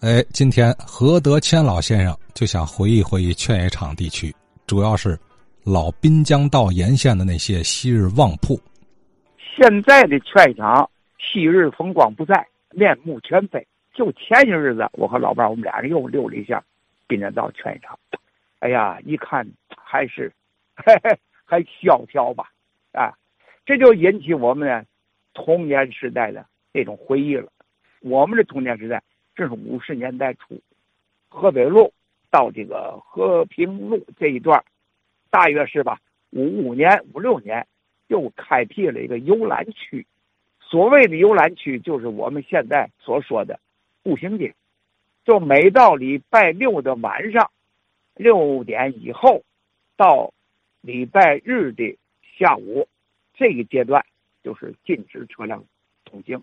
哎，今天何德谦老先生就想回忆回忆劝业场地区，主要是老滨江道沿线的那些昔日旺铺。现在的劝业场昔日风光不再，面目全非。就前些日子，我和老伴我们俩人又溜了一下滨江道劝业场，哎呀，一看还是嘿嘿还萧条吧，啊，这就引起我们呢童年时代的那种回忆了。我们的童年时代。这是五十年代初，河北路到这个和平路这一段，大约是吧？五五年、五六年，又开辟了一个游览区。所谓的游览区，就是我们现在所说的步行街。就每到礼拜六的晚上六点以后，到礼拜日的下午，这个阶段就是禁止车辆通行。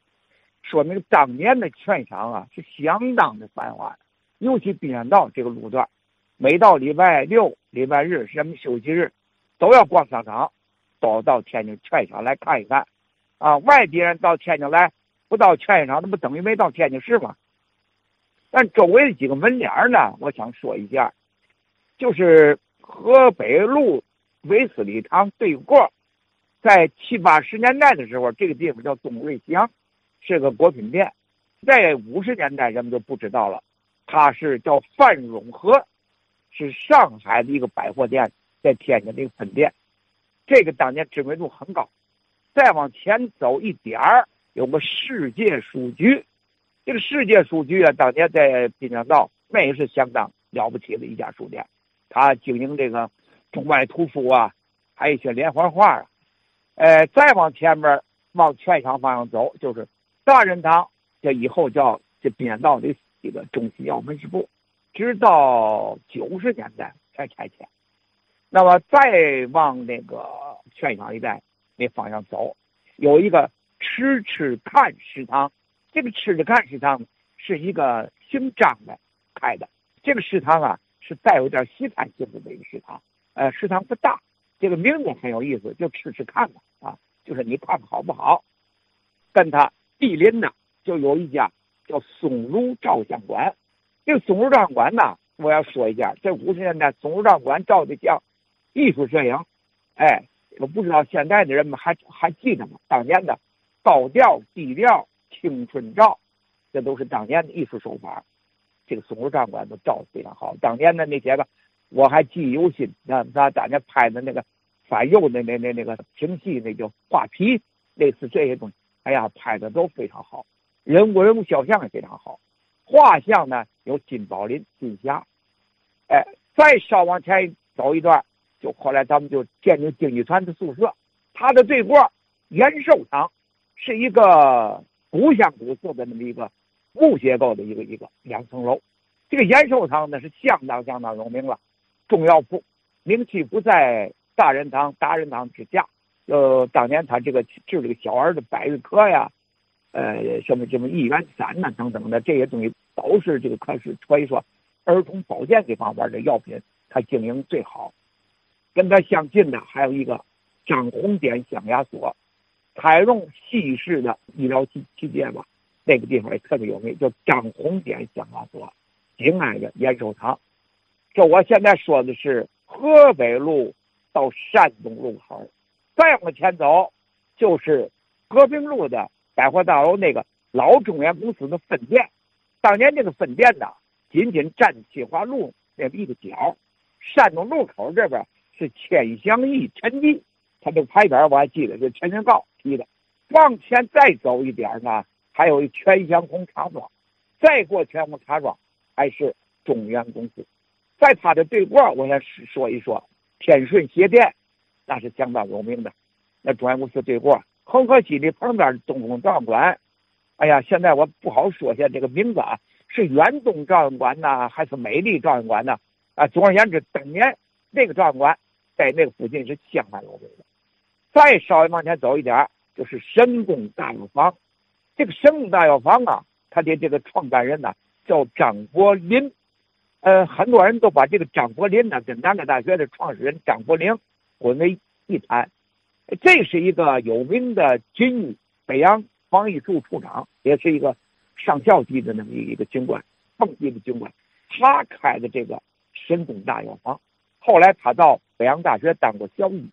说明当年的劝场啊是相当的繁华，尤其滨江道这个路段，每到礼拜六、礼拜日什么休息日，都要逛商场，都到天津劝场来看一看。啊，外地人到天津来，不到劝场，那不等于没到天津市吗？但周围的几个门脸呢，我想说一下，就是河北路威斯礼堂对过，在七八十年代的时候，这个地方叫东瑞祥。是个果品店，在五十年代人们就不知道了，它是叫范永和，是上海的一个百货店，在天津的一个分店，这个当年知名度很高。再往前走一点儿，有个世界书局，这个世界书局啊，当年在滨江道那也是相当了不起的一家书店，它经营这个中外图书啊，还有一些连环画啊。呃，再往前面往劝场方向走，就是。大人堂，这以后叫这边道的这个中西药门市部，直到九十年代才拆迁。那么再往那个劝阳一带那方向走，有一个吃吃看食堂。这个吃吃看食堂是一个姓张的开的。这个食堂啊是带有点西餐性质的一个食堂。呃，食堂不大，这个名字很有意思，就吃吃看嘛啊，就是你看好不好，跟他。碧林呢，就有一家叫松庐照相馆。这个松庐照相馆呢，我要说一下，这五十年代松庐照相馆照的相，艺术摄影。哎，我不知道现在的人们还还记得吗？当年的高调、低调、青春照，这都是当年的艺术手法。这个松庐照相馆都照的非常好。当年的那些个，我还记忆犹新。那那当年拍的那个反右的那那那个评戏，那叫画皮，类似这些东西。哎呀，拍的都非常好，人物人物肖像也非常好，画像呢有金宝林、金霞，哎，再稍往前走一段，就后来咱们就建定京剧团的宿舍，它的对过延寿堂，是一个古香古色的那么一个木结构的一个一个两层楼，这个延寿堂呢是相当相当有名了，重要铺，名气不在大人堂、大人堂之下。呃，当年他这个治这个小儿的百日咳呀，呃，什么什么一元散呐等等的这些东西，都是这个可是可以说儿童保健这方面的药品，他经营最好。跟他相近的还有一个张红点象牙所，采用西式的医疗器器械吧，那个地方也特别有名，叫张红点象牙所，紧挨着延寿堂。这我现在说的是河北路到山东路口。再往前走，就是和平路的百货大楼那个老中原公司的分店。当年那个分店呢，仅仅占新华路那一个角。山东路口这边是千祥义陈记，他这个牌匾我还记得，是陈仁高提的。往前再走一点呢，还有全祥红茶庄。再过全红茶庄，还是中原公司。在他的对过，我先说一说天顺鞋店。那是相当有名的，那中央公司对过，恒河西的旁边东风照相馆。哎呀，现在我不好说下这个名字啊，是远东照相馆呢，还是美丽照相馆呢？啊，总而言之，当年那个照相馆在那个附近是相当有名的。再稍微往前走一点，就是神功大药房。这个神功大药房啊，它的这个创办人呢叫张伯林。呃，很多人都把这个张伯林呢跟南开大学的创始人张伯苓。混为一谈，这是一个有名的军医，北洋防疫处处长，也是一个上校级的那么一个军官。奉系的军官，他开的这个神功大药房。后来他到北洋大学当过校医，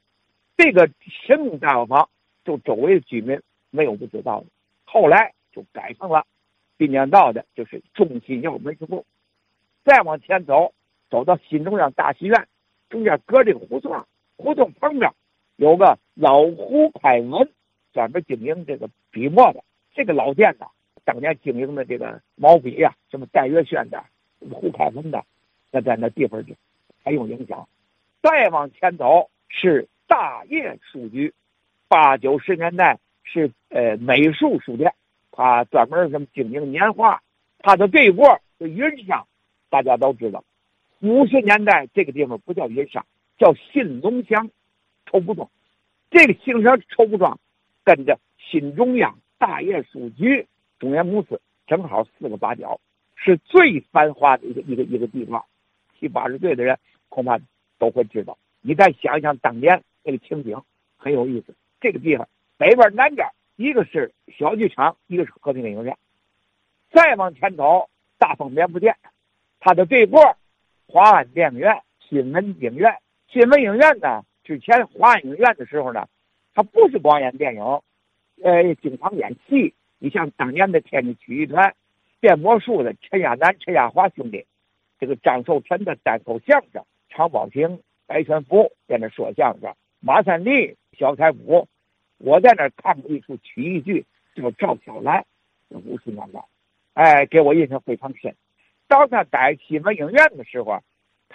这个神功大药房就周围的居民没有不知道的。后来就改成了滨江道的，就是中心药门市部。再往前走，走到新中央大戏院，中间隔这个胡同，胡同旁边有个老胡开文，专门经营这个笔墨的。这个老店呢，当年经营的这个毛笔呀，什么戴月轩的、胡开文的，那在那地方就很有影响。再往前走是大业书局，八九十年代是呃美术书店，他专门什么经营年画。他的对过是云商，大家都知道。五十年代这个地方不叫云商，叫新东乡绸布庄。这个新城绸布庄跟着新中央大业书局、中原公司正好四个八角，是最繁华的一个一个一个地方。七八十岁的人恐怕。都会知道，你再想想当年那个情景，很有意思。这个地方北边南边，一个是小剧场，一个是和平电影院。再往前走，大丰棉布店，它的对过，华安电影院、新闻影院。新闻影院呢，之前华影院的时候呢，它不是光演电影，呃，经常演戏。你像当年的天津曲艺团，变魔术的陈亚南、陈亚华兄弟，这个张寿臣的单口相声。常宝霆、白全福在那说相声，马三立、小彩福，我在那看过一出曲艺剧，叫《赵小兰》，五十年代，哎，给我印象非常深。当他在新闻影院的时候，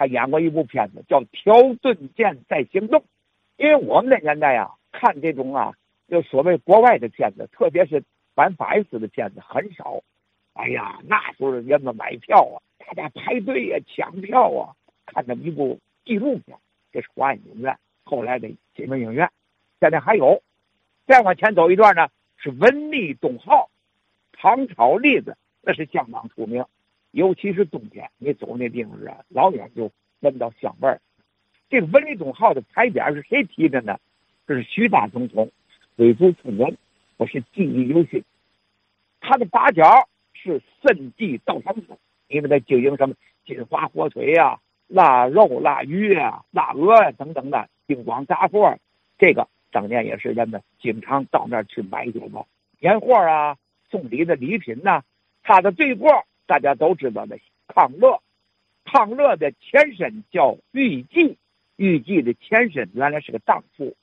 他演过一部片子叫《条顿舰在行动》。因为我们那年代呀，看这种啊，就所谓国外的片子，特别是反法西斯的片子很少。哎呀，那时候人们买票啊，大家排队呀，抢票啊。看这么一部纪录片，这是华安影院，后来的新闻影院，现在还有。再往前走一段呢，是文丽东号，糖炒栗子，那是相当出名。尤其是冬天，你走那地方啊，老远就闻到香味儿。这个文丽东号的牌匾是谁提的呢？这是徐大总统恢复村人，我是记忆犹新。他的八角是圣地稻香村，因为他经营什么金华火腿呀。腊肉、腊鱼啊、腊鹅呀等等的精光杂货，这个当年也是人们经常到那儿去买这个年货啊、送礼的礼品呐。他的对过大家都知道的康乐，康乐的前身叫玉记，玉记的前身原来是个荡妇。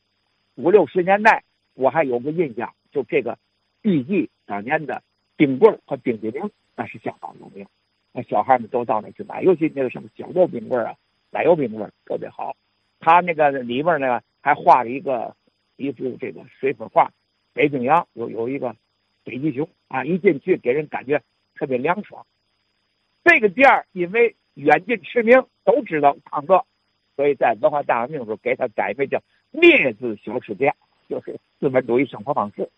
五六十年代我还有个印象，就这个玉记当年的冰棍和冰激凌那是相当有名。那小孩们都到那去买，尤其那个什么小豆冰棍啊、奶油冰棍特别好。他那个里面呢还画了一个一幅这个水粉画，北冰洋有有一个北极熊啊，一进去给人感觉特别凉爽。这个店儿因为远近驰名，都知道康乐，所以在文化大革命时候给他改名叫灭字小吃店，就是资本主义生活方式。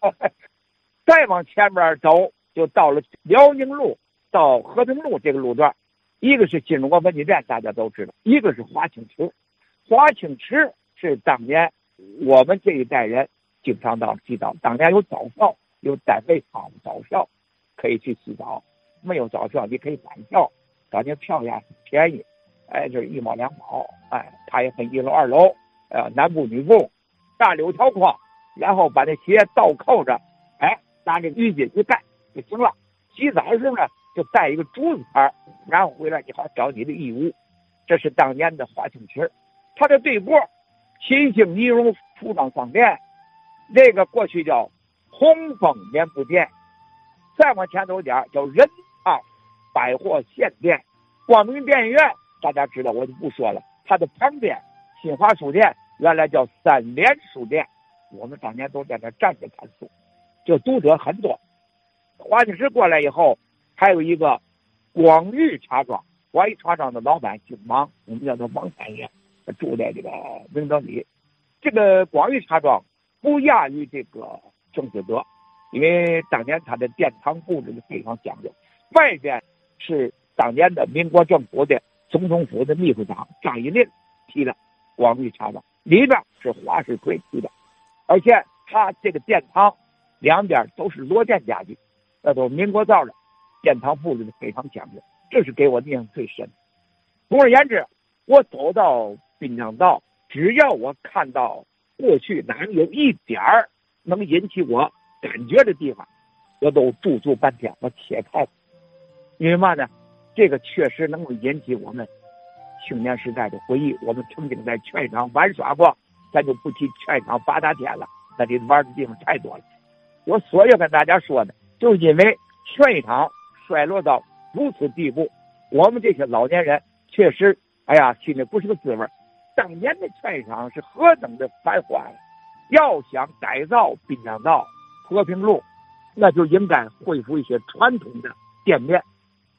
再往前面走，就到了辽宁路。到和平路这个路段，一个是金国文具店，大家都知道；一个是华清池。华清池是当年我们这一代人经常到洗澡。当年有早票，有单位发的早票，可以去洗澡。没有早票，你可以买票，当年票价很便宜，哎，就是一毛两毛。哎，它也分一楼、二楼，呃，男部、女部，大柳条框，然后把那鞋倒扣着，哎，拿这浴巾一盖就行了。洗澡的时候呢。就带一个竹子牌然后回来你好找你的义务。这是当年的华清池，它的对过，新兴尼绒服装商店，那个过去叫红枫棉布店，再往前走点叫人百货线店，光明电影院大家知道我就不说了。它的旁边新华书店原来叫三联书店，我们当年都在那站着看书，就读者很多。华清池过来以后。还有一个广裕茶庄，广裕茶庄的老板姓王，我们叫做王三爷，住在这个明德里。这个广裕茶庄不亚于这个郑思德，因为当年他的殿堂布置的非常讲究。外边是当年的民国政府的总统府的秘书长张一林提的广裕茶庄，里边是华世奎提的，而且他这个殿堂两边都是罗甸家具，那都民国造的。殿堂布置的非常讲究，这是给我印象最深。总而言之，我走到滨江道，只要我看到过去哪有一点儿能引起我感觉的地方，我都驻足半天，我且看。因为嘛呢？这个确实能够引起我们青年时代的回忆。我们曾经在劝场玩耍过，咱就不提劝场八大天了，那里玩的地方太多了。我所要跟大家说的，就因为劝场衰落到如此地步，我们这些老年人确实，哎呀，心里不是个滋味当年的劝场是何等的繁华呀！要想改造滨江道、和平路，那就应该恢复一些传统的店面。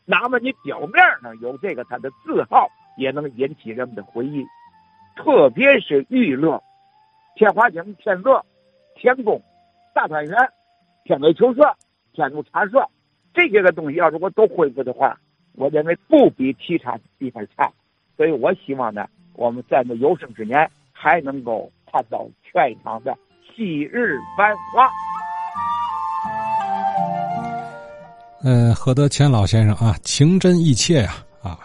哪怕你表面上有这个它的字号，也能引起人们的回忆。特别是娱乐，天华井、天乐、天宫、大团圆、天美球社、天路茶社这些个东西，要如果都恢复的话，我认为不比其他地方差。所以我希望呢，我们在那有生之年还能够看到全场的昔日繁华。嗯，何德谦老先生啊，情真意切呀啊！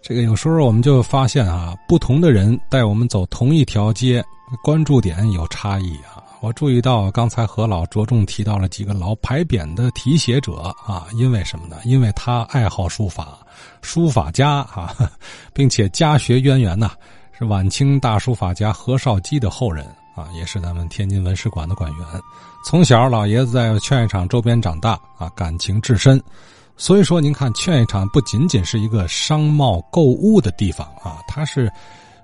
这个有时候我们就发现啊，不同的人带我们走同一条街，关注点有差异啊。我注意到刚才何老着重提到了几个老牌匾的题写者啊，因为什么呢？因为他爱好书法，书法家啊，并且家学渊源呐，是晚清大书法家何绍基的后人。啊，也是咱们天津文史馆的馆员，从小老爷子在劝业场周边长大啊，感情至深。所以说，您看劝业场不仅仅是一个商贸购物的地方啊，它是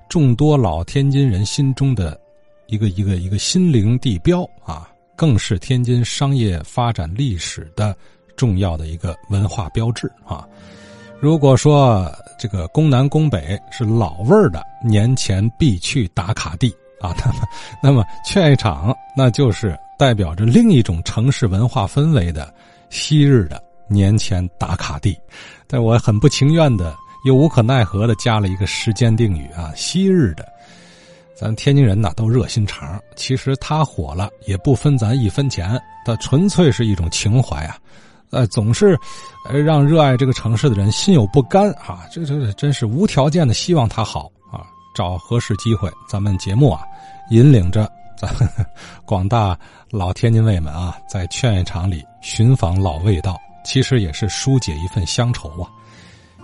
众多老天津人心中的一个一个一个心灵地标啊，更是天津商业发展历史的重要的一个文化标志啊。如果说这个宫南宫北是老味儿的年前必去打卡地。啊，那么，那么劝业场那就是代表着另一种城市文化氛围的昔日的年前打卡地，但我很不情愿的又无可奈何的加了一个时间定语啊，昔日的，咱天津人呐都热心肠，其实他火了也不分咱一分钱，他纯粹是一种情怀啊，呃，总是，呃，让热爱这个城市的人心有不甘啊，这这真是无条件的希望他好。找合适机会，咱们节目啊，引领着咱广大老天津卫们啊，在劝业场里寻访老味道，其实也是疏解一份乡愁啊。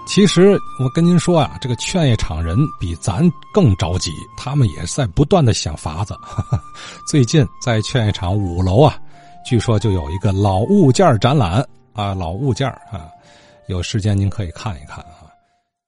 其实我跟您说啊，这个劝业场人比咱更着急，他们也在不断的想法子。最近在劝业场五楼啊，据说就有一个老物件展览啊，老物件啊，有时间您可以看一看啊。